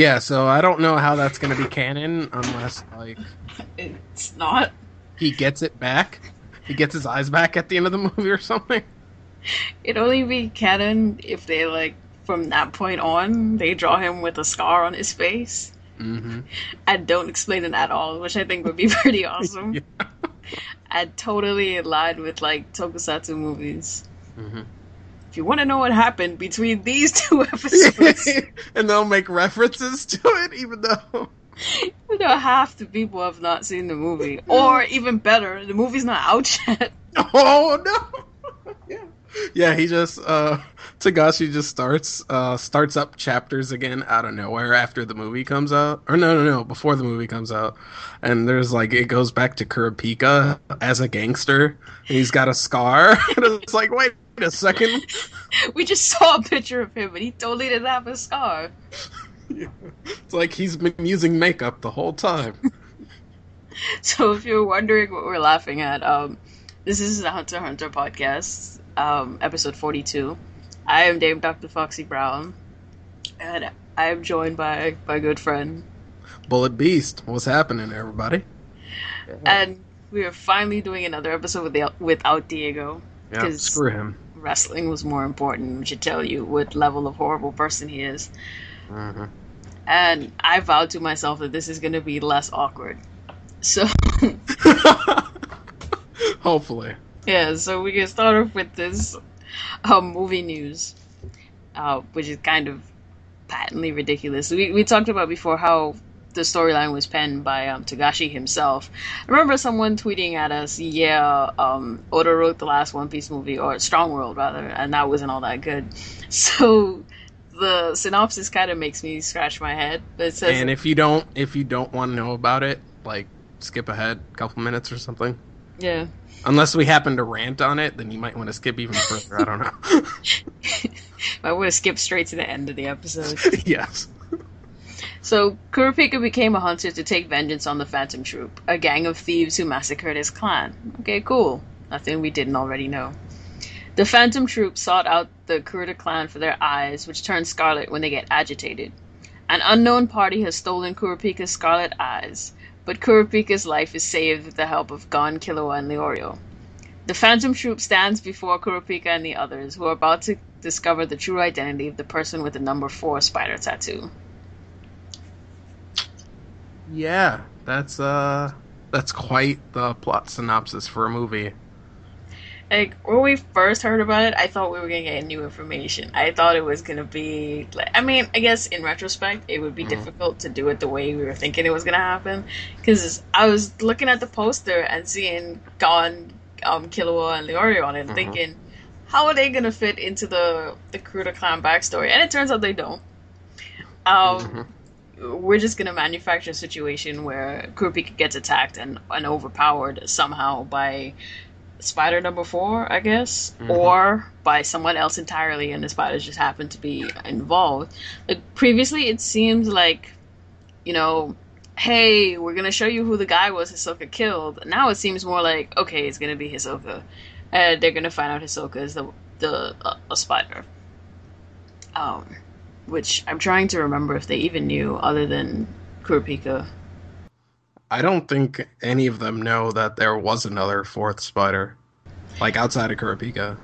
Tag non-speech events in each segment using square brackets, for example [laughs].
Yeah, so I don't know how that's gonna be canon unless like It's not. he gets it back. He gets his eyes back at the end of the movie or something. It'd only be canon if they like from that point on they draw him with a scar on his face Mm-hmm. and don't explain it at all, which I think would be [laughs] pretty [laughs] awesome. Yeah. And totally in line with like tokusatsu movies. Mm-hmm. If you want to know what happened between these [laughs] two episodes, [laughs] and they'll make references to it, even though. [laughs] you know half the people have not seen the movie, or even better, the movie's not out yet. Oh no! yeah, yeah. He just uh, Togashi just starts uh starts up chapters again out of nowhere after the movie comes out, or no, no, no, before the movie comes out, and there's like it goes back to Kurapika as a gangster, and he's got a scar, and it's like wait a second. [laughs] We just saw a picture of him, and he totally didn't have a scar. [laughs] It's like he's been using makeup the whole time. [laughs] So if you're wondering what we're laughing at, um, this is the Hunter Hunter podcast, um, episode 42. I am Dame Dr. Foxy Brown, and I am joined by my good friend, Bullet Beast, what's happening, everybody? and we are finally doing another episode with the, without Diego. Yeah, screw him. Wrestling was more important, which should tell you what level of horrible person he is. hmm And I vowed to myself that this is going to be less awkward. So [laughs] Hopefully. Yeah, so we can start off with this um, movie news, uh, which is kind of patently ridiculous. We, we talked about before how the storyline was penned by um, Togashi himself. I remember someone tweeting at us, yeah, um, Oda wrote the last One Piece movie, or Strong World, rather, and that wasn't all that good. [laughs] So the synopsis kind of makes me scratch my head. It says, And if you don't if you don't want to know about it, like skip ahead a couple minutes or something. yeah. Unless we happen to rant on it, then you might want to skip even further. I don't know. [laughs] I would have skipped straight to the end of the episode. [laughs] yes. So, Kurapika became a hunter to take vengeance on the Phantom Troop, a gang of thieves who massacred his clan. Okay, cool. Nothing we didn't already know. The Phantom Troop sought out the Kurta clan for their eyes, which turn scarlet when they get agitated. An unknown party has stolen Kurapika's scarlet eyes, but Kurapika's life is saved with the help of Gon, Killua, and Leorio. The Phantom Troop stands before Kurapika and the others, who are about to discover the true identity of the person with the number 4 spider tattoo. Yeah, that's uh that's quite the plot synopsis for a movie. like when we first heard about it, I thought we were gonna get new information. I thought it was gonna be like, I mean, I guess in retrospect, it would be Mhm. difficult to do it the way we were thinking it was gonna happen. Because I was looking at the poster and seeing Gon, um, Killua, and Leorio on it, Mhm. thinking, how are they gonna fit into the the Kuruta clan backstory? And it turns out they don't. Um, Mhm. We're just gonna manufacture a situation where Kurapika gets attacked and, and overpowered somehow by spider number four, I guess, Mhm. or by someone else entirely, and the spiders just happen to be involved. Like previously, it seems like, you know, hey, we're gonna show you who the guy was Hisoka killed. Now it seems more like, okay, it's gonna be Hisoka, and they're gonna find out Hisoka is the the uh, a spider. Um, which I'm trying to remember if they even knew, other than Kurapika. I don't think any of them know that there was another fourth spider. Like outside of Kurapika.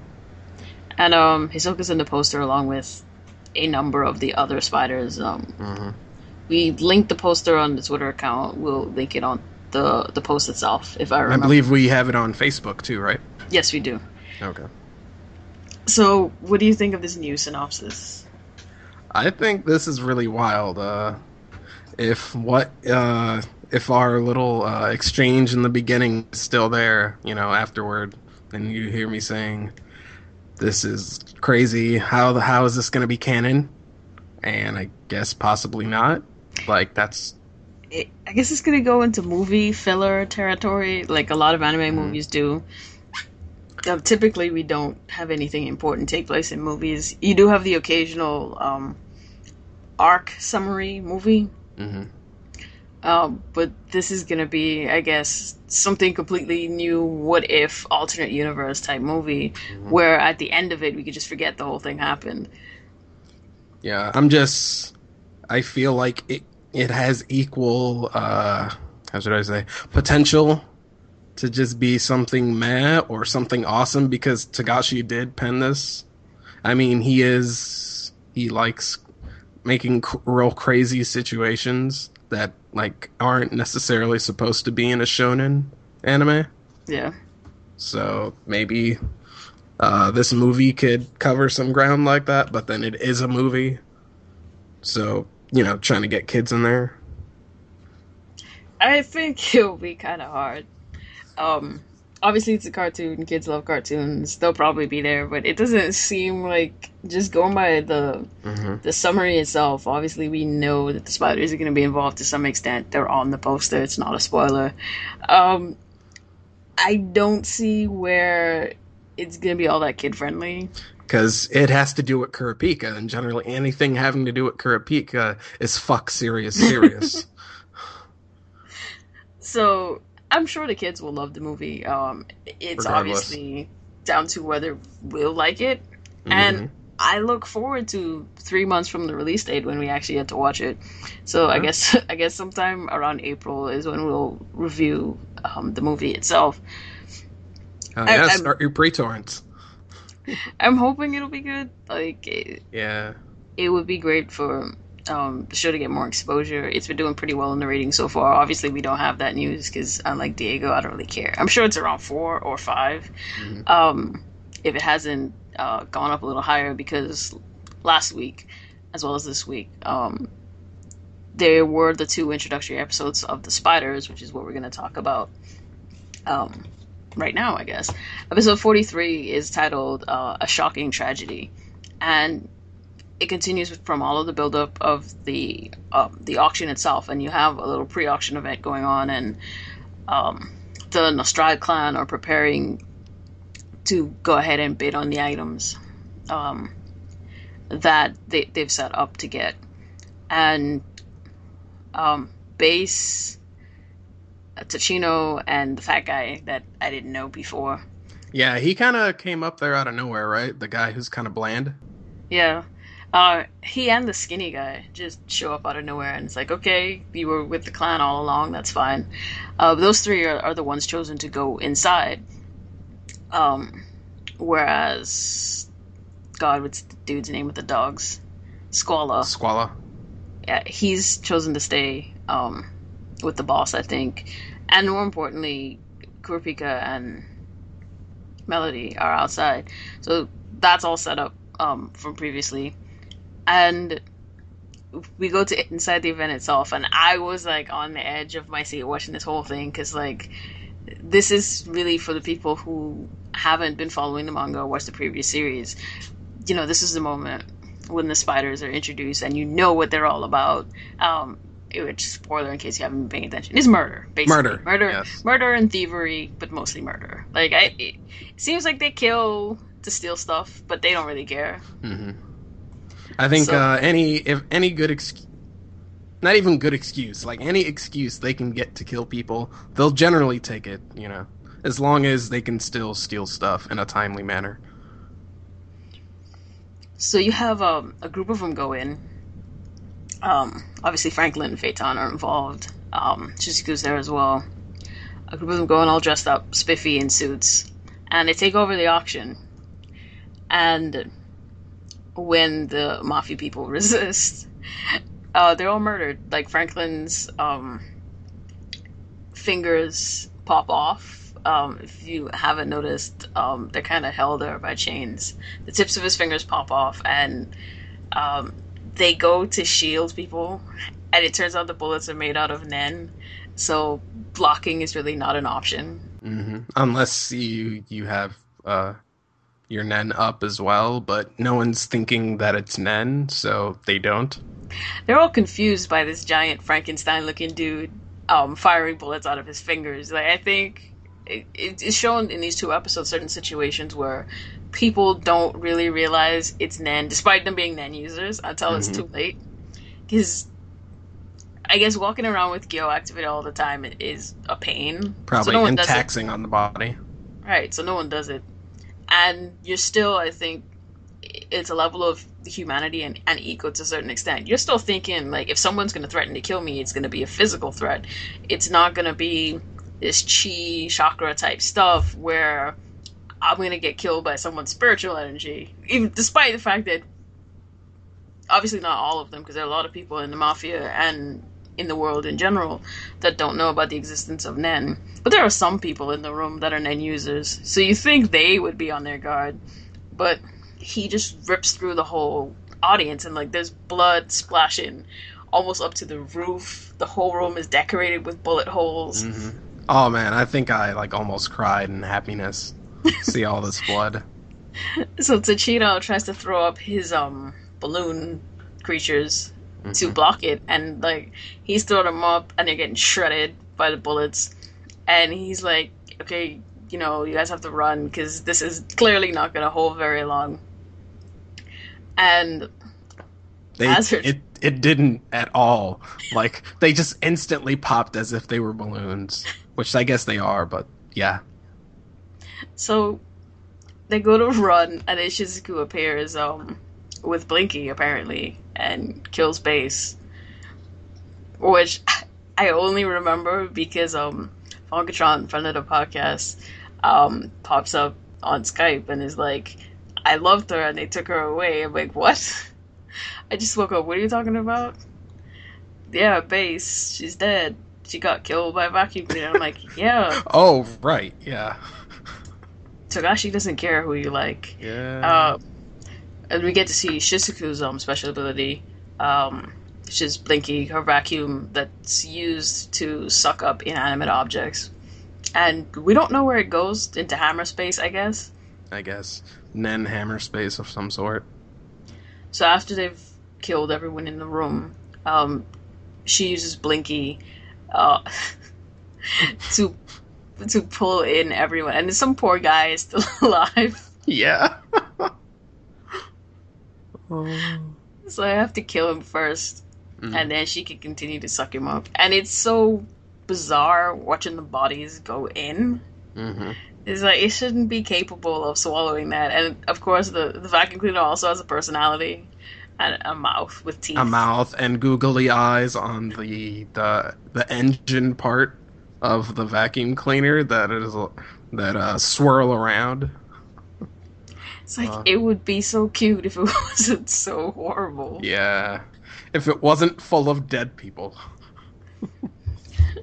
And um, Hisoka's in the poster along with a number of the other spiders. Um, hmm we linked the poster on the Twitter account. We'll link it on the the post itself if I remember. I believe we have it on Facebook too, right? yes, we do. Okay. So, what do you think of this new synopsis? I think this is really wild. Uh, if what uh, if our little uh, exchange in the beginning is still there, you know, afterward, and you hear me saying, "This is crazy. How the how is this going to be canon?" And I guess possibly not. Like that's It, I guess it's gonna go into movie filler territory, like a lot of anime Mhm. movies do. Uh, typically, we don't have anything important take place in movies. You do have the occasional um, arc summary movie, mhm. Um, but this is gonna be, I guess, something completely new. What if alternate universe type movie, Mhm. where at the end of it we could just forget the whole thing happened. Yeah, I'm just. I feel like it it has equal. uh How should I say potential to just be something meh or something awesome because Togashi did pen this. I mean, he is he likes making real crazy situations that like aren't necessarily supposed to be in a shonen anime. Yeah. So maybe uh, this movie could cover some ground like that, but then it is a movie. So, you know, trying to get kids in there. I think [laughs] it'll be kind of hard. Um, obviously, it's a cartoon. Kids love cartoons. They'll probably be there, but it doesn't seem like just going by the hmm the summary itself. Obviously, we know that the spiders are going to be involved to some extent. They're on the poster. It's not a spoiler. Um, I don't see where it's going to be all that kid friendly. Because it has to do with Kurapika, and generally anything having to do with Kurapika is fuck serious, serious. [laughs] So I'm sure the kids will love the movie. Um, it's Regardless. obviously down to whether we'll like it. And Mhm. I look forward to three months from the release date when we actually get to watch it. So I guess [laughs] I guess sometime around April is when we'll review um, the movie itself. Uh, I- yeah, I'm- start your pre-torrents. [laughs] I'm hoping it'll be good. Like it, Yeah. it would be great for um, the show to get more exposure. It's been doing pretty well in the ratings so far. Obviously, we don't have that news because unlike Diego, I don't really care. I'm sure it's around four or 5 Mhm. Um, if it hasn't uh, gone up a little higher, because last week, as well as this week, um, there were the two introductory episodes of the Spiders, which is what we're going to talk about um, right now, I guess. Episode 43 is titled uh, A Shocking Tragedy. And it continues from all of the buildup of the um, the auction itself, and you have a little pre-auction event going on, and um, the Nostrad clan are preparing to go ahead and bid on the items um, that they, they've set up to get, and um, base Tocino and the fat guy that I didn't know before. Yeah, he kind of came up there out of nowhere, right? The guy who's kind of bland. Yeah. Uh, he and the skinny guy just show up out of nowhere, and it's like, okay, you were with the clan all along, that's fine. Uh, those three are, are the ones chosen to go inside. Um, whereas, God, what's the dude's name with the dogs? Squalla. Squalla. Yeah, he's chosen to stay um, with the boss, I think. And more importantly, Kurapika and Melody are outside. So that's all set up um, from previously. And we go to inside the event itself, and I was like on the edge of my seat watching this whole thing because, like, this is really for the people who haven't been following the manga or watched the previous series. You know, this is the moment when the spiders are introduced and you know what they're all about. Um, which spoiler in case you haven't been paying attention is murder, basically Murder, murder, yes. murder and thievery, but mostly murder. Like I, it seems like they kill to steal stuff, but they don't really care. hmm I think So- uh, any if any good excuse, not even good excuse, like any excuse they can get to kill people, they'll generally take it. You know, as long as they can still steal stuff in a timely manner. So you have um, a group of them go in. Um, obviously, Franklin and Feitan are involved. Um, Shizuku's there as well. A group of them go in all dressed up, spiffy in suits, and they take over the auction. And when the mafia people [laughs] resist, uh, they're all murdered. Like Franklin's um, fingers pop off. Um, if you haven't noticed, um, they're kind of held there by chains. The tips of his fingers pop off, and um, they go to shield people. And it turns out the bullets are made out of Nen, so blocking is really not an option. hmm Unless you you have uh, your Nen up as well, but no one's thinking that it's Nen, so they don't. They're all confused by this giant Frankenstein-looking dude um, firing bullets out of his fingers. Like I think it, it's shown in these two episodes certain situations where people don't really realize it's Nen, despite them being Nen users, until it's Mhm. too late. Because I guess walking around with Gyo activated all the time is a pain. Probably so no and does it. taxing on the body. Right, so no one does it. And you're still, I think, it's a level of humanity and, and ego to a certain extent. You're still thinking like if someone's going to threaten to kill me, it's going to be a physical threat. It's not going to be this chi chakra type stuff where I'm going to get killed by someone's spiritual energy, even despite the fact that obviously not all of them, because there are a lot of people in the mafia and in the world in general that don't know about the existence of Nen. But there are some people in the room that are Nen users, so you think they would be on their guard, but he just rips through the whole audience and like there's blood splashing almost up to the roof. The whole room is decorated with bullet holes. Mm-hmm. Oh man, I think I like almost cried in happiness. See all this blood. [laughs] [laughs] So Tocino tries to throw up his um balloon creatures Mm-hmm. to block it, and like he's throwing them up, and they're getting shredded by the bullets. And he's like, "Okay, you know, you guys have to run because this is clearly not going to hold very long." And They, Hazard. it it didn't at all. Like they just instantly popped as if they were balloons, which I guess they are. But yeah, So they go to run, and then Shizuku appears um, with Blinky apparently and kills Base, which [laughs] I only remember because um, Funkatron, friend of the podcast, um, pops up on Skype and is like, "I loved her, and they took her away." I'm like, "What?" [laughs] I just woke up. What are you talking about? Yeah, Base. She's dead. She got killed by a vacuum cleaner. I'm like, [laughs] yeah. Oh right, yeah, Togashi doesn't care who you like. yeah. Uh, and we get to see Shizuku's um, special ability, um, which is Blinky, her vacuum that's used to suck up inanimate objects. And we don't know where it goes into hammer space, I guess. I guess Nen hammer space of some sort. So after they've killed everyone in the room, um, she uses Blinky uh, [laughs] to to pull in everyone, and some poor guy is still [laughs] alive. Yeah. Oh. So I have to kill him first, Mm. and then she can continue to suck him up. And it's so bizarre watching the bodies go in. hmm It's like it shouldn't be capable of swallowing that. And of course, the the vacuum cleaner also has a personality and a mouth with teeth. A mouth and googly eyes on the the the engine part of the vacuum cleaner that is that uh, swirl around. It's like Uh. it would be so cute if it [laughs] wasn't so horrible. Yeah. If it wasn't full of dead people.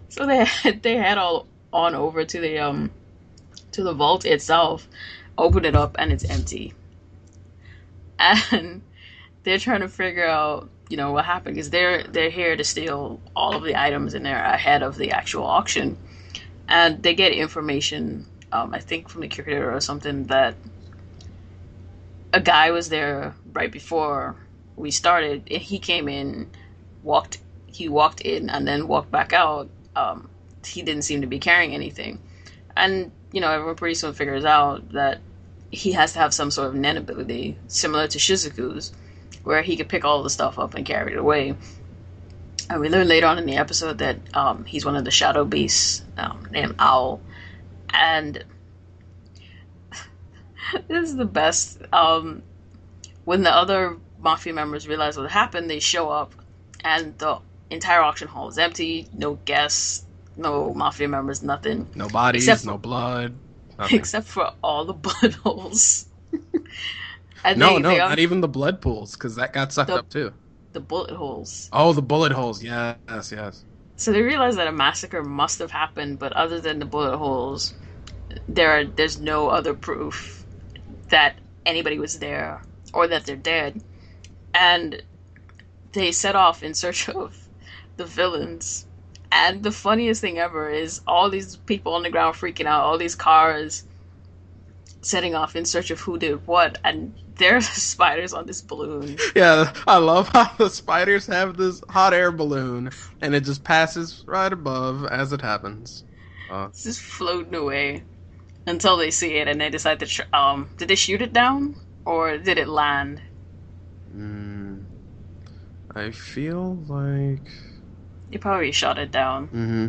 So they had, they head all on over to the um to the vault itself, open it up, and it's empty. And they're trying to figure out, you know, what happened because they're they're here to steal all of the items and they're ahead of the actual auction, and they get information, um, I think from the curator or something that a guy was there right before we started. and He came in, walked he walked in and then walked back out. Um, he didn't seem to be carrying anything, and you know everyone pretty soon figures out that he has to have some sort of nen ability similar to Shizuku's, where he could pick all the stuff up and carry it away. And we learn later on in the episode that um, he's one of the shadow beasts um, named Owl, and [laughs] this is the best. Um, when the other mafia members realize what happened, they show up, and the entire auction hall is empty. No guests, no mafia members, nothing No bodies, Except- no blood. [laughs] nothing. except for all the [laughs] blood holes. no, no, not even the blood pools, because that got sucked The- up too. the bullet holes. Oh, the bullet holes. Yes, yes. So they realize that a massacre must have happened, but other than the bullet holes, there are, there's no other proof that anybody was there or that they're dead. And they set off in search [laughs] of the villains. And the funniest thing ever is all these people on the ground freaking out, all these cars setting off in search of who did what, and there's [laughs] spiders on this balloon. Yeah, I love how the spiders have this hot air balloon, and it just passes right above as it happens. Uh, It's just floating away until they see it and they decide to. Tr- um, did they shoot it down or did it land? mm, I feel like. you probably shot it down. Mm-hmm.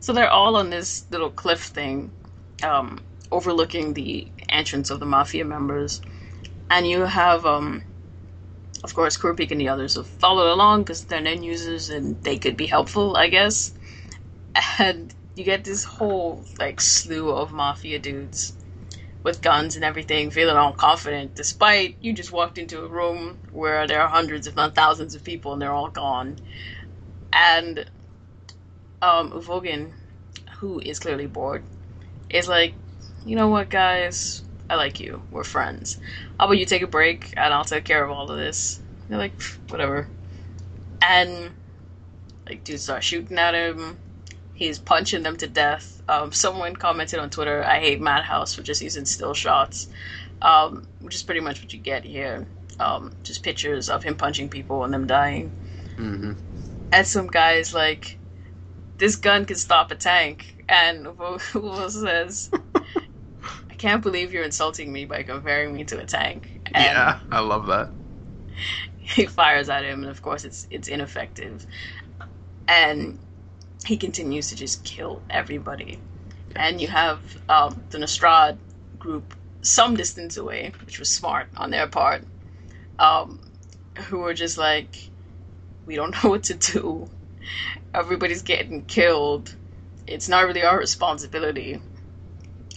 So they're all on this little cliff thing, um, overlooking the entrance of the mafia members, and you have um, of course, Kurapika and the others have followed along because they're Nen users and they could be helpful, I guess. And you get this whole like slew of mafia dudes with guns and everything, feeling all confident, despite you just walked into a room where there are hundreds, if not thousands, of people and they're all gone. And um, who is clearly bored, is like, you know what, guys? I like you. We're friends. How about you take a break and I'll take care of all of this? They're like, whatever. And like dudes start shooting at him. He's punching them to death. Um, someone commented on Twitter, "I hate Madhouse for just using still shots," um, which is pretty much what you get here. Um, just pictures of him punching people and them dying. Mm-hmm. And some guys like, "This gun can stop a tank," and [laughs] Uvo says, [laughs] "I can't believe you're insulting me by comparing me to a tank." And yeah, I love that. [laughs] He fires at him, and of course, it's it's ineffective. And he continues to just kill everybody. And you have um, the Nostrad group some distance away, which was smart on their part, um, who were just like, we don't [laughs] know what to do. Everybody's getting killed. It's not really our responsibility.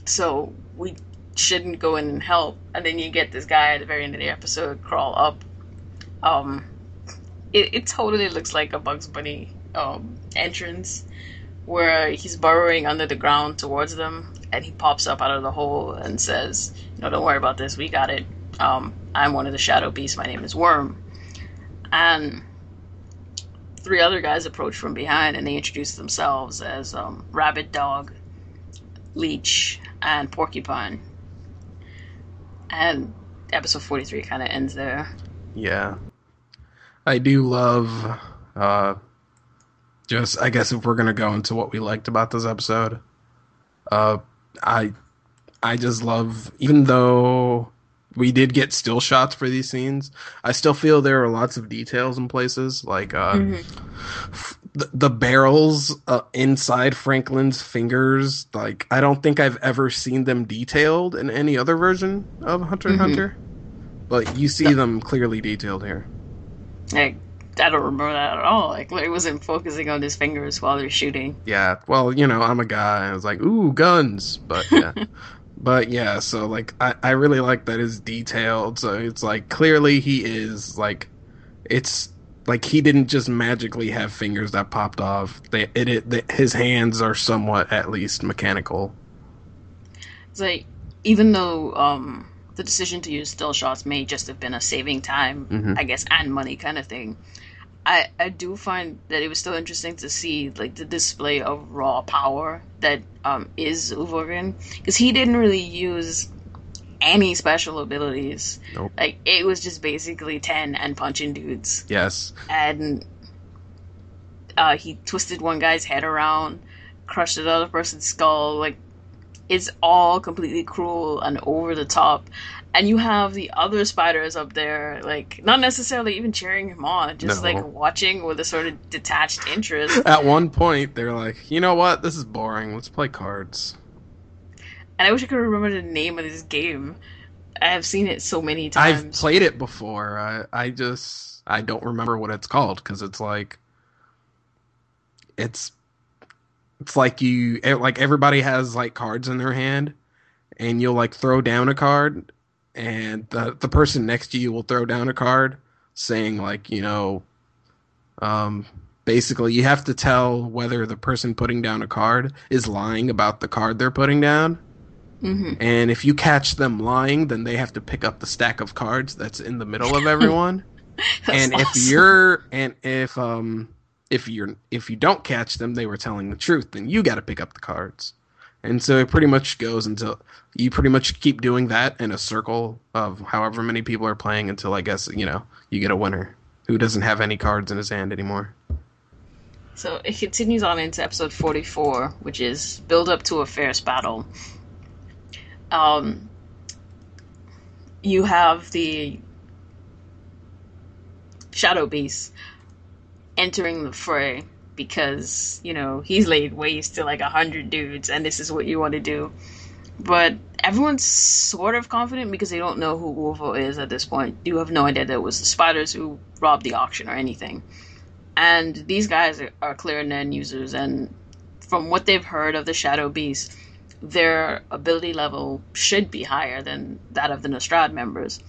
So we shouldn't go in and help. And then you get this guy at the very end of the episode crawl up. Um, it, it totally looks like a Bugs Bunny um, entrance where he's burrowing under the ground towards them and he pops up out of the hole and says, No, don't worry about this, we got it. Um, I'm one of the shadow beasts, my name is Worm. And three other guys approach from behind and they introduce themselves as um, Rabbit Dog, Leech, and Porcupine. And episode 43 kind of ends there. Yeah. I do love uh just I guess if we're gonna go into what we liked about this episode, uh I I just love even though we did get still shots for these scenes, I still feel there are lots of details in places like uh f- the, the barrels uh, inside Franklin's fingers. Like I don't think I've ever seen them detailed in any other version of Hunter Mhm. Hunter, but you see them clearly detailed here. Like, I don't remember that at all. Like, Larry wasn't focusing on his fingers while they're shooting. Yeah, well, you know, I'm a guy. I was like, ooh, guns. But yeah, [laughs] but yeah. So like, I I really like that is detailed. So it's like clearly he is like, it's like he didn't just magically have fingers that popped off. They it, it the, his hands are somewhat at least mechanical. It's like, even though um, the decision to use still shots may just have been a saving time, Mhm. I guess, and money kind of thing. I, I do find that it was still interesting to see like the display of raw power that um, is Uvogin because he didn't really use any special abilities. Nope. Like it was just basically ten and punching dudes. Yes. and uh, he twisted one guy's head around, crushed another person's skull. Like it's all completely cruel and over the top. And you have the other spiders up there, like not necessarily even cheering him on, just No. like watching with a sort of detached interest. [laughs] At one point, they're like, you know what? This is boring. Let's play cards. And I wish I could remember the name of this game. I have seen it so many times. I've played it before. I I just I don't remember what it's called because it's like it's it's like you like everybody has like cards in their hand and you'll like throw down a card and the the person next to you will throw down a card saying like you know um basically you have to tell whether the person putting down a card is lying about the card they're putting down hmm and if you catch them lying, then they have to pick up the stack of cards that's in the middle of everyone. [laughs] and if you're and if um if you're if you don't catch them, they were telling the truth, then you got to pick up the cards. And so it pretty much goes until you pretty much keep doing that in a circle of however many people are playing until I guess you know you get a winner who doesn't have any cards in his hand anymore. So it continues on into episode 44, which is build up to a fierce battle. Um, you have the Shadow Beast entering the fray because, you know, he's laid waste to like a hundred dudes and this is what you want to do. But everyone's sort of confident because they don't know who Uvo is at this point. You have no idea that it was the spiders who robbed the auction or anything. And these guys are, are clear Nen users, and from what they've heard of the Shadow Beast, their ability level should be higher than that of the Nostrad members.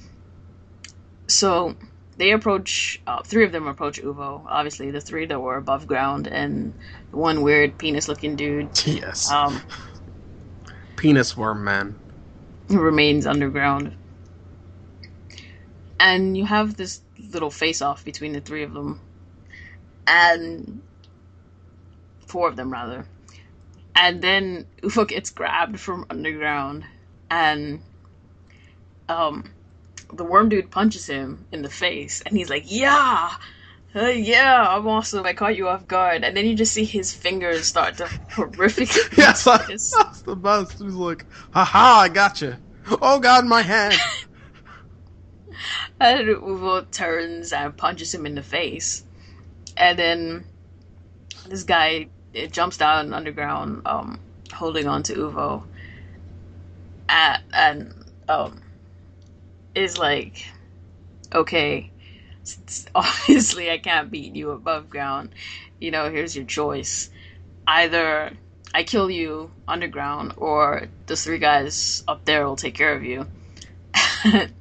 So they approach, uh, three of them approach Uvo. Obviously, the three that were above ground, and one weird penis looking dude. Yes. Um, Penis worm man. remains underground. And you have this little face off between the three of them. And four of them rather. And then Uvo gets grabbed from underground and um the worm dude punches him in the face and he's like, Yeah! Uh, yeah, I'm awesome. I caught you off guard. And then you just see his fingers start to [laughs] horrifically [laughs] Yes, twist. that's [laughs] the best. He's like, haha, I got you. Oh god, my hand. And Uvo turns and punches him in the face. And then this guy it jumps down underground, um, holding on to Uvo. And, and um, is like, okay, [laughs] obviously I can't beat you above ground. You know, here's your choice. Either I kill you underground, or those three guys up there will take care of you. [laughs] and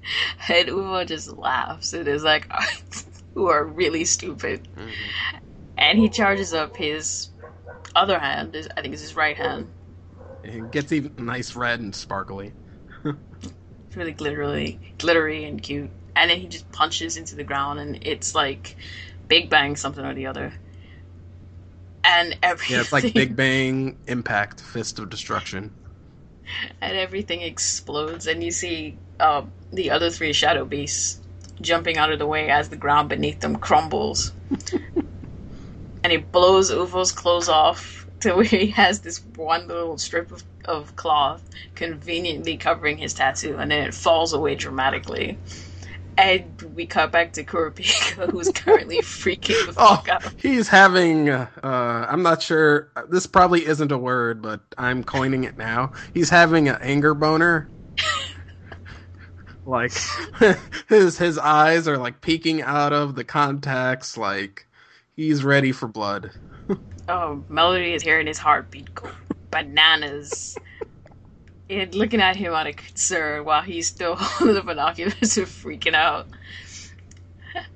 Uvo just laughs and is like, [laughs] "Who are really stupid?" Mm-hmm. And he oh. charges up his other hand. I think it's his right hand. It gets even nice red and sparkly. Really glittery, glittery and cute. And then he just punches into the ground, and it's like Big Bang something or the other. And everything, Yeah, it's like Big [laughs] Bang Impact Fist of Destruction. and everything explodes, and you see uh, the other three shadow beasts jumping out of the way as the ground beneath them crumbles. [laughs] and he blows Uvo's clothes off to where he has this one little strip of, of cloth conveniently covering his tattoo, and then it falls away dramatically. And we cut back to Kurapika, [laughs] who's currently freaking the Oh, fuck out. he's having, uh, I'm not sure, this probably isn't a word, but I'm coining it now. He's having an anger boner. [laughs] like, [laughs] his, his eyes are like peeking out of the contacts, like, he's ready for blood. Oh, Melody is hearing his heartbeat go bananas. And looking at him out of concern while he's still [laughs] holding the binoculars and freaking out.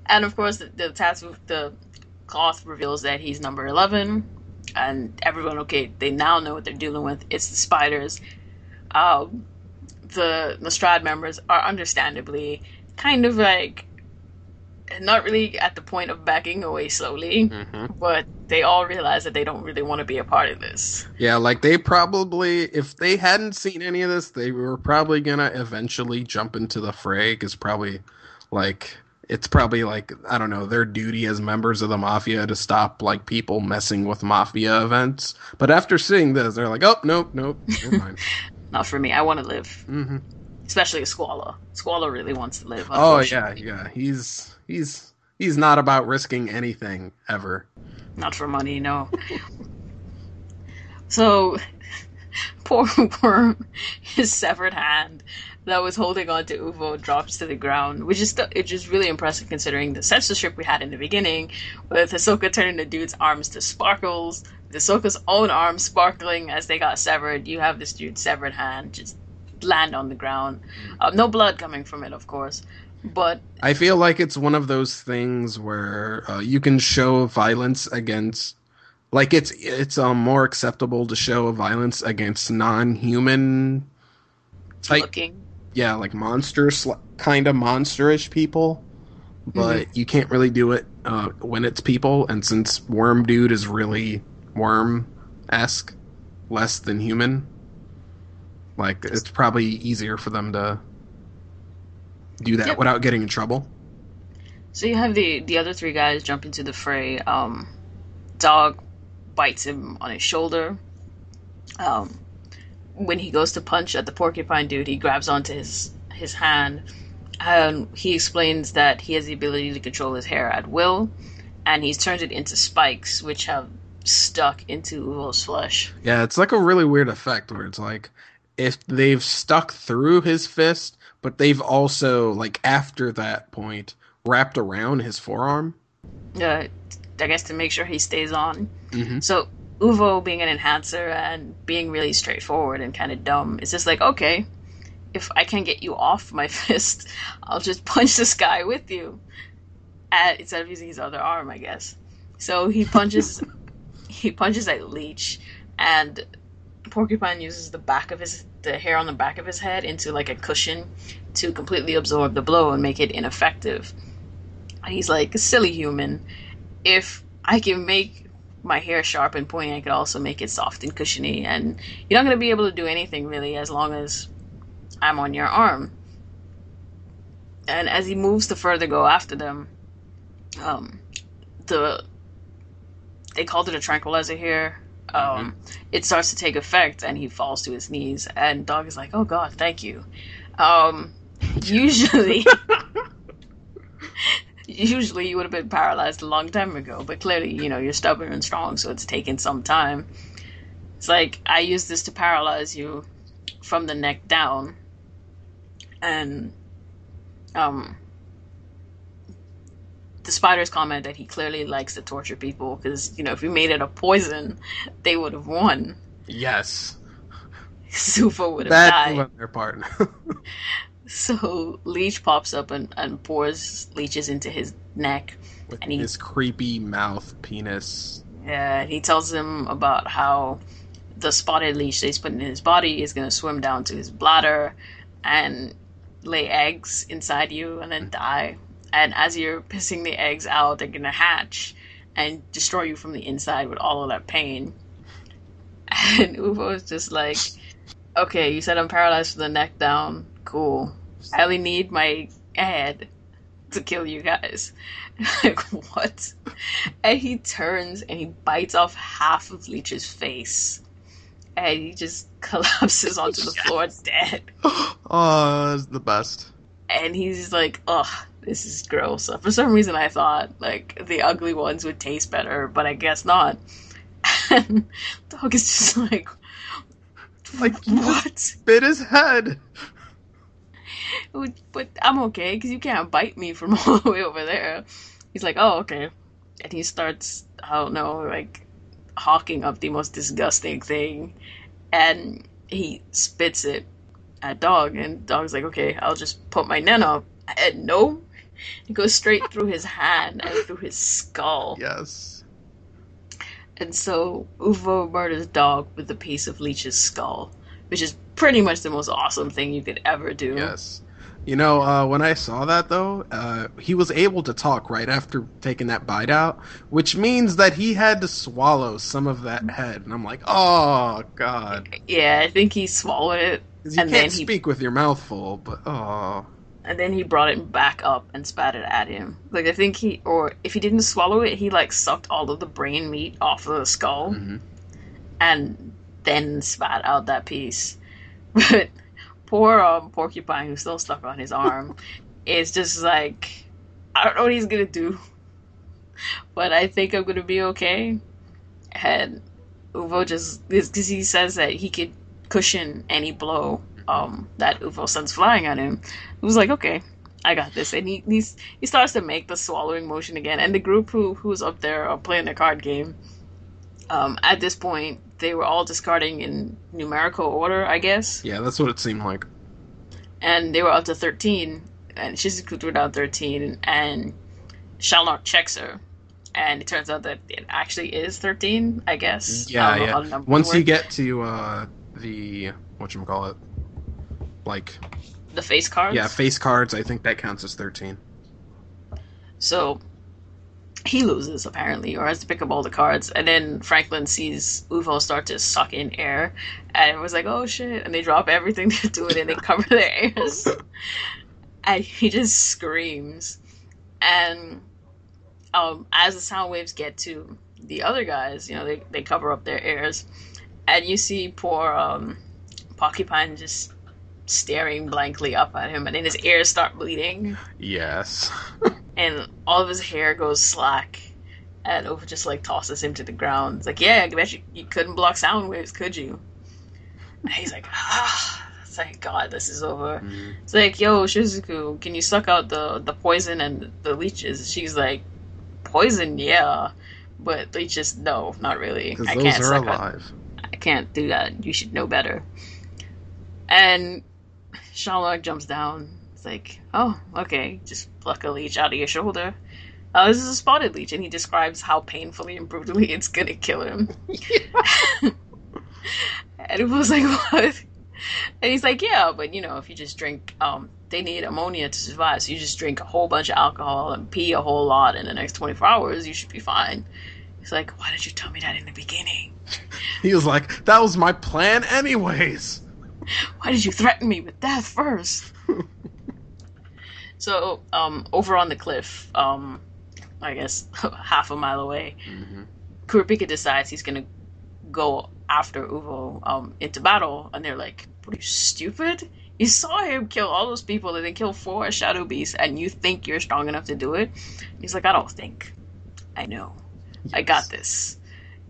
And of course, the, the tattoo, the cloth reveals that he's number 11. And everyone, okay, they now know what they're dealing with. It's the spiders. Um, the Nostrad members are understandably kind of like not really at the point of backing away slowly Mm-hmm. but they all realize that they don't really want to be a part of this. Yeah, like they probably, if they hadn't seen any of this, they were probably gonna eventually jump into the fray. Because probably, like, it's probably like I don't know their duty as members of the mafia to stop like people messing with mafia events. But after seeing this, they're like, oh nope, nope, never mind. [laughs] Not for me. I want to live, hmm especially a Squalla. Squalla really wants to live. Oh yeah, yeah. He's he's he's not about risking anything ever. Not for money, no. [laughs] so, [laughs] poor worm, his severed hand that was holding on to Uvo drops to the ground, which is it's just really impressive considering the censorship we had in the beginning, with Hisoka turning the dude's arms to sparkles, with Hisoka's own arms sparkling as they got severed. You have this dude's severed hand just land on the ground. Uh, no blood coming from it, of course, but I feel like it's one of those things where uh, you can show violence against, like it's it's um, more acceptable to show violence against non-human type, looking. yeah, like monsters, kind of monsterish people. But you can't really do it uh, when it's people, and since Worm Dude is really worm esque, less than human, like it's probably easier for them to do that Yep. without getting in trouble. So you have the the other three guys jump into the fray. Um, dog bites him on his shoulder. Um, when he goes to punch at the porcupine dude, he grabs onto his his hand, and he explains that he has the ability to control his hair at will, and he's turned it into spikes, which have stuck into Uvo's flesh. Yeah, it's like a really weird effect where it's like if they've stuck through his fist, but they've also like after that point wrapped around his forearm. Uh, I guess to make sure he stays on. Mm-hmm. So Uvo being an enhancer and being really straightforward and kind of dumb, it's just like okay, if I can get you off my [laughs] fist, I'll just punch this guy with you. At, instead of using his other arm, I guess. So he punches, [laughs] he punches at Leech, and Porcupine uses the back of his, the hair on the back of his head into like a cushion to completely absorb the blow and make it ineffective. And he's like, silly human, if I can make my hair sharp and pointy, I could also make it soft and cushiony, and you're not going to be able to do anything really as long as I'm on your arm. And as he moves to further go after them, um, the they called it a tranquilizer here. Um, It starts to take effect, and he falls to his knees. And Dog is like, "Oh God, thank you." Um, usually, [laughs] usually you would have been paralyzed a long time ago, but clearly, you know, you're stubborn and strong, so it's taken some time. It's like I use this to paralyze you from the neck down, and um, the spiders comment that he clearly likes to torture people because you know if we made it a poison, they would have won. Yes, [laughs] Sufa would have bad move died. on their part. [laughs] So Leech pops up and, and pours leeches into his neck. With And he- his creepy mouth penis. Yeah, he tells him about how the spotted leech that he's putting in his body is going to swim down to his bladder and lay eggs inside you and then die. And as you're pissing the eggs out, they're going to hatch and destroy you from the inside with all of that pain. And [laughs] Uvo is just like, okay, you said I'm paralyzed from the neck down. Cool. I only need my head to kill you guys. [laughs] like, what? And he turns and he bites off half of Leech's face. And he just [laughs] collapses onto the floor dead. oh, that's the best. And he's like, ugh, this is gross. For some reason, I thought, like, the ugly ones would taste better, but I guess not. And [laughs] Dog is just like, Like [laughs] what? bit his head. But I'm okay, because you can't bite me from [laughs] all the way over there. He's like, oh, okay. And he starts, I don't know, like, hawking up the most disgusting thing. And he spits it at Dog, and Dog's like, okay, I'll just put my net up. And no, it goes straight through his hand and through his skull. Yes. And so Uvo murders Dog with a piece of Leech's skull, which is pretty much the most awesome thing you could ever do. Yes. You know, uh, when I saw that though, uh, he was able to talk right after taking that bite out, which means that he had to swallow some of that head, and I'm like, oh god, Yeah, I think he swallowed it. you And then can't he- speak with your mouth full, but oh, and then he brought it back up and spat it at him. Like I think he, or if he didn't swallow it, he like sucked all of the brain meat off of the skull Mhm. and then spat out that piece. [laughs] But poor um, porcupine, who's still stuck on his arm, [laughs] is just like, I don't know what he's gonna do, [laughs] but I think I'm gonna be okay. And Uvo just because he says that he could cushion any blow um, that Uvo sends flying at him. It was like, okay, I got this, and he he's, he starts to make the swallowing motion again. And the group who who's up there are playing the card game. Um, at this point, they were all discarding in numerical order, I guess, yeah, that's what it seemed like. and they were up to thirteen. And Shizuku threw down thirteen, and Shalnark checks her. And it turns out that it actually is thirteen. I guess. Yeah, don't yeah. how the numbers Once you get to uh, the what you call it, like the face cards. yeah, face cards, I think that counts as thirteen. So he loses apparently, or has to pick up all the cards, and then Franklin sees Uvo start to suck in air, and was like, "Oh shit!" And they drop everything [laughs] they're doing and they cover their ears, [laughs] and he just screams. And um, as the sound waves get to the other guys, you know, they they cover up their ears, and you see poor um, Porcupine just staring blankly up at him, and then his ears start bleeding Yes. and all of his hair goes slack. And Uvo just like tosses him to the ground. It's like, yeah, I bet you, you couldn't block sound waves, could you? And he's like, ah, thank God this is over. Mm-hmm. It's like, yo, Shizuku, can you suck out the the poison and the leeches? She's like, poison, yeah, but leeches, no, not really. I those can't are suck alive. Out. I can't do that. You should know better. And Shalnark jumps down. It's like, oh, okay, just pluck a leech out of your shoulder. Uh, this is a spotted leech, and he describes how painfully and brutally it's gonna kill him. [laughs] and it was like, [laughs] what? And he's like, yeah, but you know, if you just drink, um, they need ammonia to survive, so you just drink a whole bunch of alcohol and pee a whole lot in the next 24 hours, you should be fine. He's like, why did you tell me that in the beginning? [laughs] He was like, that was my plan, anyways. Why did you threaten me with death first? so, um, over on the cliff, um, I guess [laughs] half a mile away, mm-hmm. Kurapika decides he's gonna go after Uvo um, into battle, and they're like, "What are you stupid? You saw him kill all those people and then kill four shadow beasts, and you think you're strong enough to do it?" He's like, "I don't think. I know. Yes. I got this.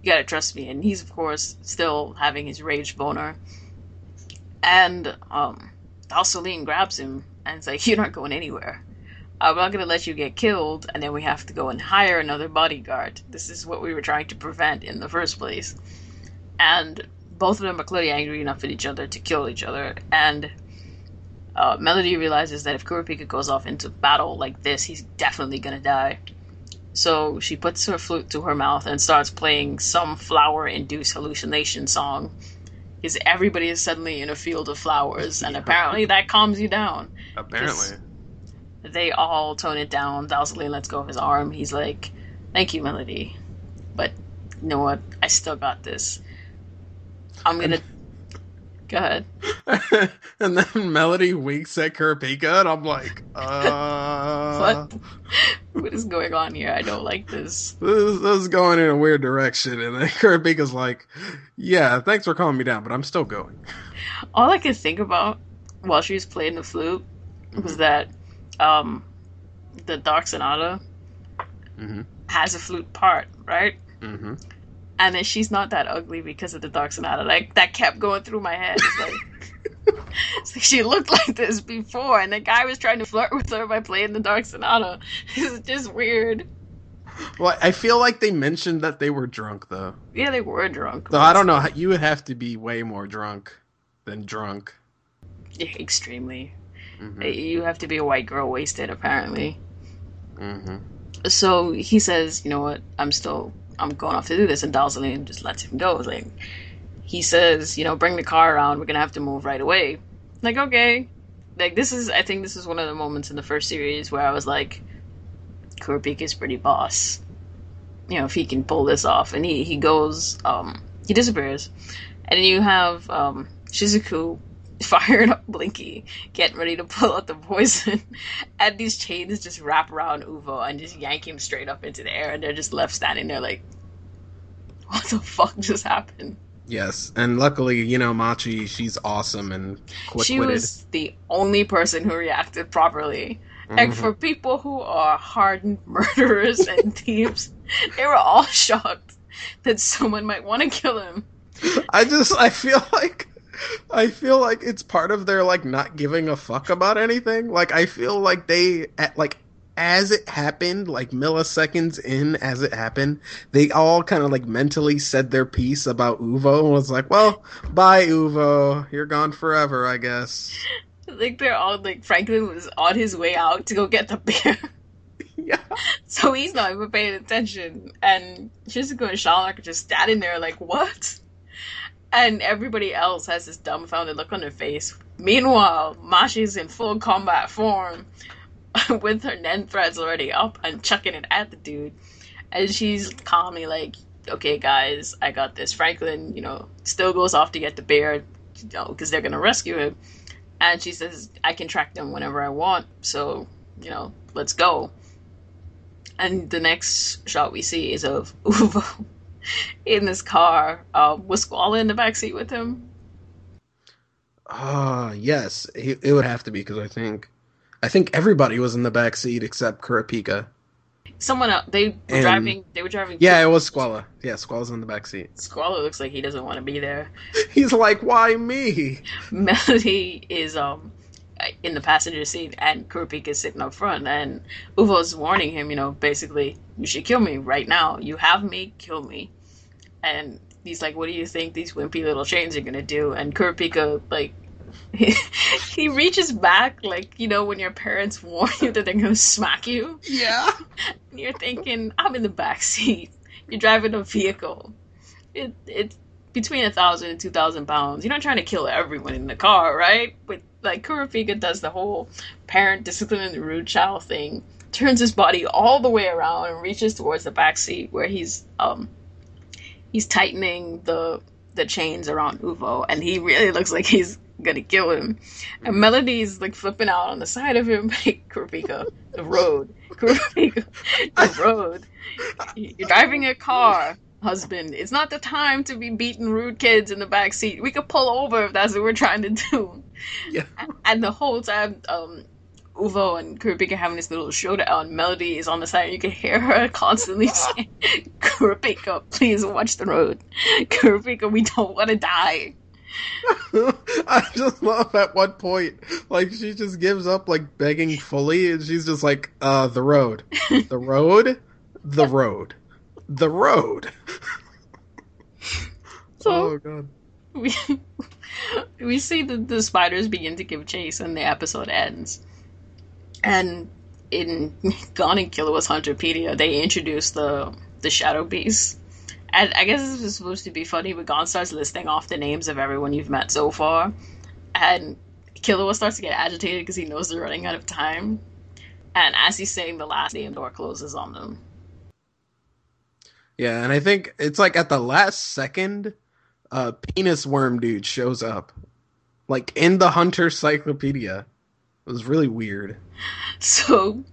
You gotta trust me." And he's of course still having his rage boner, and um, Dalzollene grabs him and it's like, "You're not going anywhere." I'm not going to let you get killed, and then we have to go and hire another bodyguard. This is what we were trying to prevent in the first place. And both of them are clearly angry enough at each other to kill each other. And uh, Melody realizes that if Kurapika goes off into battle like this, he's definitely going to die. So she puts her flute to her mouth and starts playing some flower induced hallucination song. Because everybody is suddenly in a field of flowers, and apparently that calms you down. Apparently they all tone it down. Dalzollene lets go of his arm. He's like, "Thank you, Melody, but you know what? I still got this. I'm gonna." Go ahead. [laughs] and then Melody winks at Kurapika, and I'm like, uh... what? What is going on here? I don't like this. This, this is going in a weird direction. And then [laughs] Kurapika's like, yeah, thanks for calming me down, but I'm still going. All I could think about while she was playing the flute was mm-hmm. that um, the Dark Sonata mm-hmm. has a flute part, right? Mm-hmm. And then she's not that ugly because of the Dark Sonata. Like that kept going through my head. It's like, [laughs] it's like she looked like this before, and the guy was trying to flirt with her by playing the Dark Sonata. [laughs] It's just weird. Well, I feel like they mentioned that they were drunk, though. Yeah, they were drunk. So I don't know. You would have to be way more drunk than drunk. Yeah, extremely. Mm-hmm. You have to be a white girl wasted, apparently. Mm-hmm. So he says, you know what? I'm still, I'm going off to do this, and Dalzollene just lets him go. Like he says, you know, bring the car around. We're gonna have to move right away. Like okay, like this is, I think this is one of the moments in the first series where I was like, Kurapika is pretty boss. You know, if he can pull this off, and he he goes, um, he disappears, and then you have um, Shizuku [laughs] firing up Blinky, getting ready to pull out the poison, [laughs] and these chains just wrap around Uvo and just yank him straight up into the air, and they're just left standing there like, what the fuck just happened? Yes, and luckily, you know, Machi, she's awesome and quick-witted. She was the only person who reacted properly. Mm-hmm. And for people who are hardened [laughs] murderers and thieves, they were all shocked that someone might want to kill him. I just, I feel like I feel like it's part of their like not giving a fuck about anything. Like I feel like they like as it happened, like milliseconds in as it happened, they all kind of like mentally said their piece about Uvo and was like, "Well, bye Uvo, you're gone forever, I guess." Like they're all like Franklin was on his way out to go get the beer. [laughs] yeah. So he's not even paying attention, and Shizuku and Shalnark are just standing there like, "What?" And everybody else has this dumbfounded look on their face. Meanwhile, Machi's in full combat form [laughs] with her Nen threads already up and chucking it at the dude. And she's calmly like, okay, guys, I got this. Franklin, you know, still goes off to get the bear, you know, because they're going to rescue him. And she says, I can track them whenever I want. So, you know, let's go. And the next shot we see is of [laughs] Uvo [laughs] in this car. Uh, was Squala in the backseat with him? Ah, uh, yes. It, it would have to be because I think, I think everybody was in the back seat except Kurapika. Someone else. They were And- driving. They were driving. Yeah, it was Squala. Yeah, Squala's in the back seat. Squala looks like he doesn't want to be there. [laughs] He's like, "Why me?" [laughs] Melody is um in the passenger seat, and Kurapika is sitting up front, and Uvo's warning him. You know, basically, you should kill me right now. You have me, kill me. And he's like, "What do you think these wimpy little chains are gonna do?" And Kurapika, like. He, [laughs] he reaches back like you know when your parents warn you that they're gonna smack you Yeah. and [laughs] you're thinking i'm in the back seat you're driving a vehicle it, it's between a thousand and two thousand pounds you're not trying to kill everyone in the car right but like kurapika does the whole parent disciplining the rude child thing turns his body all the way around and reaches towards the back seat where he's um he's tightening the the chains around uvo and he really looks like he's gonna kill him and melody's like flipping out on the side of him [laughs] like kurapika the road kurapika the road you're driving a car, husband. It's not the time to be beating rude kids in the back seat. We could pull over if that's what we're trying to do. Yeah. And the whole time, um, Uvo and Kurapika having this little showdown. And Melody is on the side. You can hear her [laughs] constantly saying, "Kurapika, please watch the road. Kurapika, we don't want to die." [laughs] I just love at one point, like she just gives up, like begging fully, and she's just like, "Uh, the road, the [laughs] road, the road, the road." So oh god. we we see the, the spiders begin to give chase and the episode ends and in [laughs] gone and Killua's hunterpedia they introduce the the shadow beast. And i guess this was supposed to be funny but Gon starts listing off the names of everyone you've met so far. And Killua starts to get agitated because he knows they're running out of time. And as he's saying the last name door closes on them. Yeah, and I think it's like at the last second, uh, penis worm dude shows up, like in the hunter cyclopedia. It was really weird. So,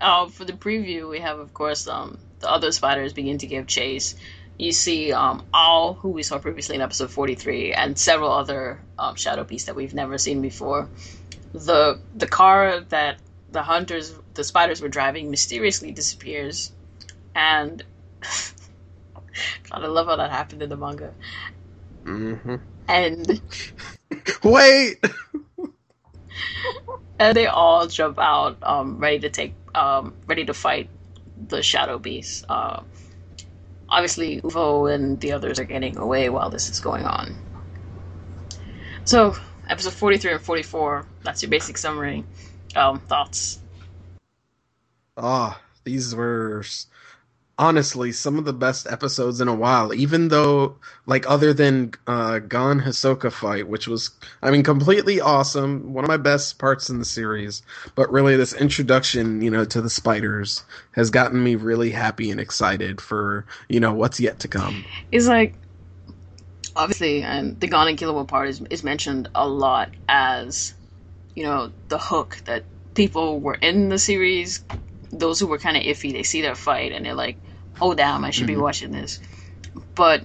uh, for the preview, we have, of course, um, the other spiders begin to give chase. You see um, All, who we saw previously in episode 43, and several other um, shadow beasts that we've never seen before. The the car that the hunters, the spiders were driving, mysteriously disappears, and [laughs] God, I love how that happened in the manga. hmm And [laughs] Wait. [laughs] [laughs] and they all jump out, um, ready to take, um, ready to fight the shadow beast. Uh, obviously, Uvo and the others are getting away while this is going on. So, episode forty-three and forty-four. That's your basic summary. Um, thoughts? Ah, these were honestly some of the best episodes in a while. Even though, like, other than uh, Gon Hisoka fight, which was, I mean, completely awesome, one of my best parts in the series. But really, this introduction, you know, to the spiders has gotten me really happy and excited for you know what's yet to come. It's like obviously, and the Gon and Killua part is is mentioned a lot as you know the hook that people were in the series. Those who were kind of iffy, they see their fight and they're like, "Oh damn, I should be Mhm. watching this." But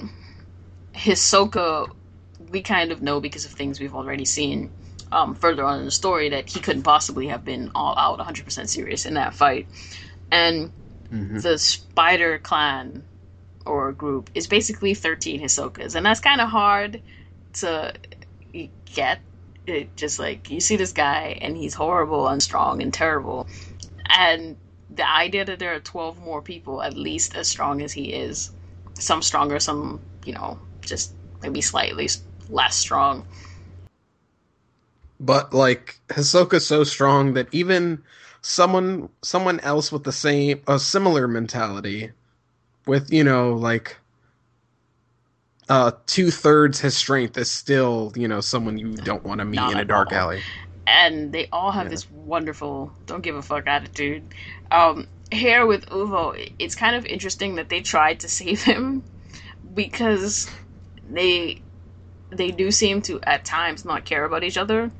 Hisoka, we kind of know because of things we've already seen um, further on in the story that he couldn't possibly have been all out 100% serious in that fight, and Mhm. the spider clan or group is basically 13 Hisokas, and that's kind of hard to get. It just like you see this guy and he's horrible and strong and terrible, and the idea that there are 12 more people at least as strong as he is, some stronger, some you know just maybe slightly less strong. But like Hisoka's so strong that even someone someone else with the same a similar mentality, with you know like uh two thirds his strength is still you know someone you don't want to meet Not in a dark all. alley. And they all have Yeah. this wonderful don't give a fuck attitude. Um, here with Uvo, it's kind of interesting that they tried to save [laughs] him because they they do seem to at times not care about each other,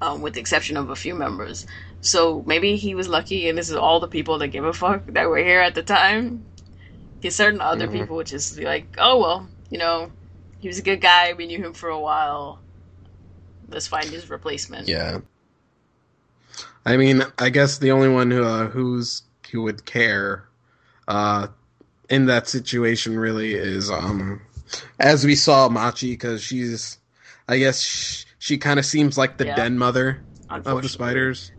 um, with the exception of a few members. So maybe he was lucky, and this is all the people that give a fuck that were here at the time. Because certain other Mhm. people would just be like, "Oh well, you know, he was a good guy. We knew him for a while. Let's find his replacement." Yeah. I mean, I guess the only one who uh, who's who would care uh, in that situation really is um, as we saw Machi because she's I guess she, she kind of seems like the Yeah. den mother of the spiders,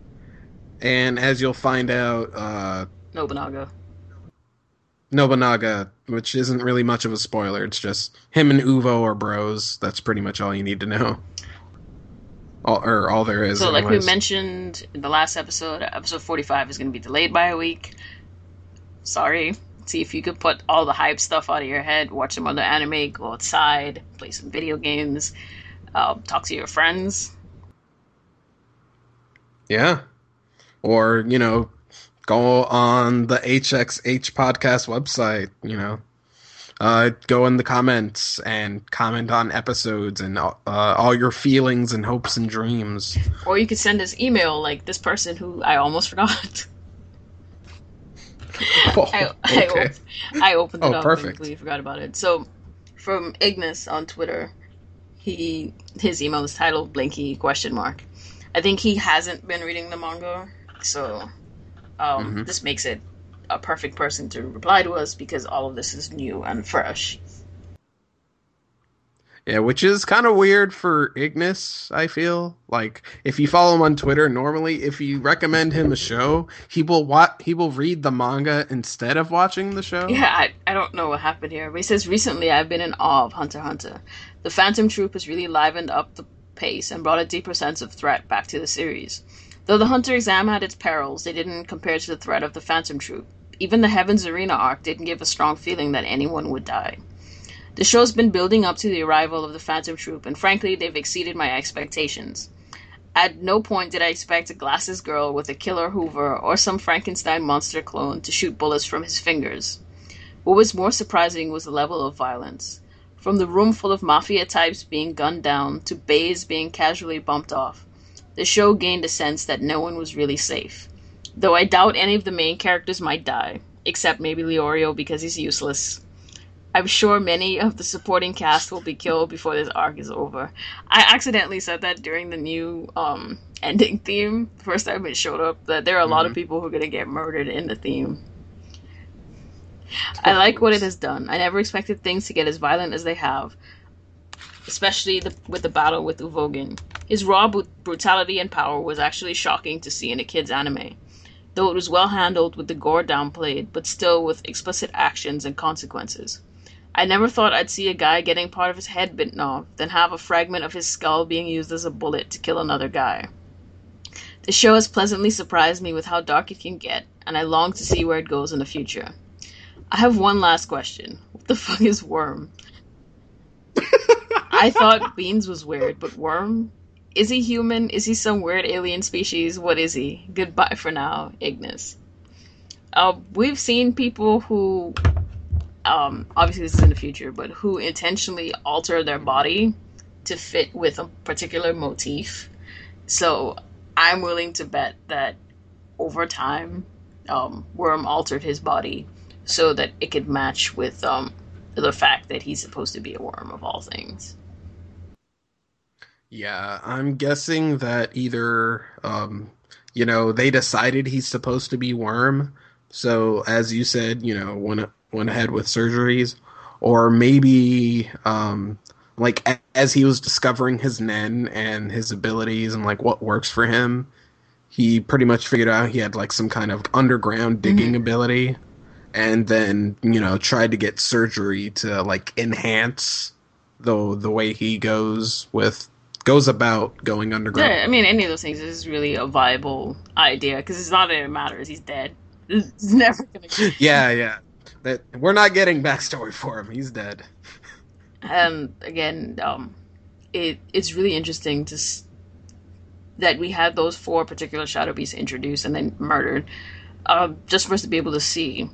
and as you'll find out, uh, Nobunaga. Nobunaga, which isn't really much of a spoiler, it's just him and Uvo are bros. That's pretty much all you need to know. All, or all there is. So, like we mentioned in the last episode, episode 45 is going to be delayed by a week. Sorry. See if you could put all the hype stuff out of your head, watch some other anime, go outside, play some video games, uh, talk to your friends. Yeah. Or, you know, go on the HXH podcast website, you know. Uh, go in the comments and comment on episodes and uh, all your feelings and hopes and dreams. Or you could send us email like this person who I almost [laughs] forgot. [laughs] Oh, I, I, op- I opened it Oh, up perfect. and completely forgot about it. So, from Ignis on Twitter, he his email is titled Blinky question mark. I think he hasn't been reading the manga, so um, Mhm. this makes it a perfect person to reply to us because all of this is new and fresh. Yeah, which is kind of weird for Ignis, I feel. Like if you follow him on Twitter, normally if you recommend him a show, he will wa- he will read the manga instead of watching the show. Yeah, I, I don't know what happened here, but he says recently I've been in awe of Hunter Hunter. The Phantom Troupe has really livened up the pace and brought a deeper sense of threat back to the series. Though the Hunter exam had its perils, they didn't compare to the threat of the Phantom Troupe. Even the Heavens Arena arc didn't give a strong feeling that anyone would die. The show's been building up to the arrival of the Phantom Troupe, and frankly, they've exceeded my expectations. At no point did I expect a glasses girl with a killer Hoover or some Frankenstein monster clone to shoot bullets from his fingers. What was more surprising was the level of violence. From the room full of mafia types being gunned down to bays being casually bumped off, the show gained a sense that no one was really safe. Though I doubt any of the main characters might die, except maybe Leorio because he's useless. I'm sure many of the supporting cast will be killed before this arc is over. I accidentally said that during the new um, ending theme, the first time it showed up, that there are a lot of Mhm. people who are going to get murdered in the theme. I like what it has done. I never expected things to get as violent as they have, especially the, with the battle with Uvogin. His raw bu- brutality and power was actually shocking to see in a kid's anime, though it was well handled with the gore downplayed, but still with explicit actions and consequences. I never thought I'd see a guy getting part of his head bitten off, then have a fragment of his skull being used as a bullet to kill another guy. The show has pleasantly surprised me with how dark it can get, and I long to see where it goes in the future. I have one last question. What the [laughs] fuck is Worm? I thought Beans was weird, but Worm? Is he human? Is he some weird alien species? What is he? Goodbye for now, Ignis. Uh, we've seen people who, um, obviously this is in the future, but who intentionally alter their body to fit with a particular motif. So I'm willing to bet that over time, um, Worm altered his body so that it could match with um, the fact that he's supposed to be a worm of all things. Yeah, I'm guessing that either, um, you know, they decided he's supposed to be Worm, so as you said, you know, went went ahead with surgeries, or maybe, um, like a- as he was discovering his Nen and his abilities and like what works for him, he pretty much figured out he had like some kind of underground digging ability, and then you know tried to get surgery to like enhance the the way he goes with goes about going underground. Yeah, I mean, any of those things is really a viable idea because it's not that it matters. He's dead. [laughs] It's never gonna. [laughs] Yeah, yeah. That we're not getting backstory for him. He's dead. And again, um, it it's really interesting to s- that we had those four particular shadow beasts introduced and then murdered, uh, just for us to be able to see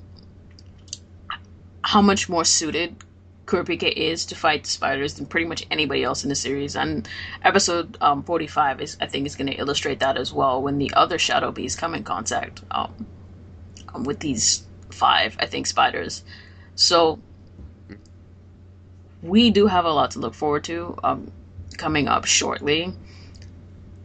how much more suited Kurapika is to fight the spiders than pretty much anybody else in the series. And episode um, 45 is, I think, is going to illustrate that as well when the other shadow beasts come in contact um, um, with these five, I think, spiders. So we do have a lot to look forward to um, coming up shortly.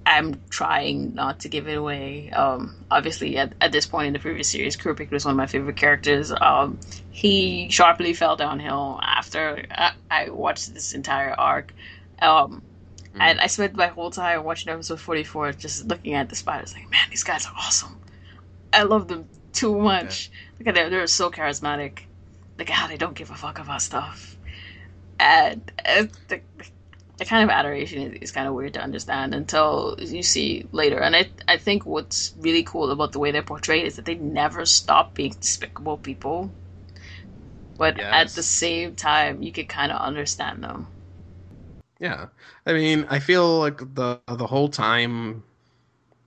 I'm trying not to give it away. Um, obviously, at, at this point in the previous series, Kurapika was one of my favorite characters. Um, he sharply fell downhill after I, I watched this entire arc. Um, mm. And I spent my whole time watching episode 44 just looking at the spiders, like, man, these guys are awesome. I love them too much. Yeah. Look at them, they're so charismatic. Look at how they don't give a fuck about stuff. And, and the, the kind of adoration is, is, kind of weird to understand until you see later. And I, I think what's really cool about the way they're portrayed is that they never stop being despicable people. But yes. at the same time, you can kind of understand them. Yeah, I mean, I feel like the the whole time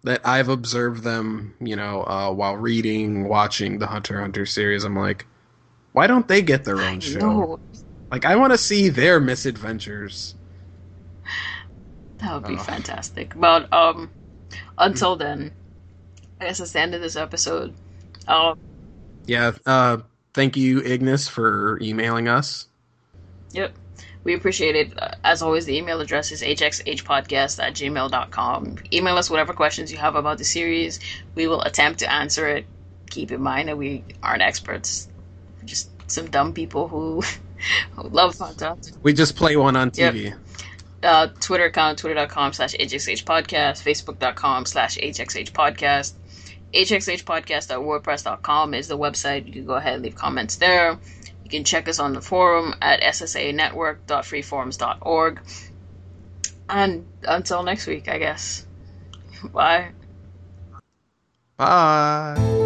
that I've observed them, you know, uh, while reading, watching the Hunter Hunter series, I'm like, why don't they get their own I show? Know. Like, I want to see their misadventures. That would be oh. fantastic. But um, until then, I guess that's the end of this episode. Um, yeah. Uh, thank you, Ignis, for emailing us. Yep. We appreciate it. As always, the email address is hxhpodcast at gmail.com. Email us whatever questions you have about the series. We will attempt to answer it. Keep in mind that we aren't experts. We're just some dumb people who, who [laughs] love Fanta. We just play one on TV. Yep uh, Twitter account, twitter.com slash HXH podcast, facebook.com slash HXH podcast. HXHpodcast.wordpress.com is the website. You can go ahead and leave comments there. You can check us on the forum at ssanetwork.freeforums.org. And until next week, I guess. [laughs] Bye. Bye.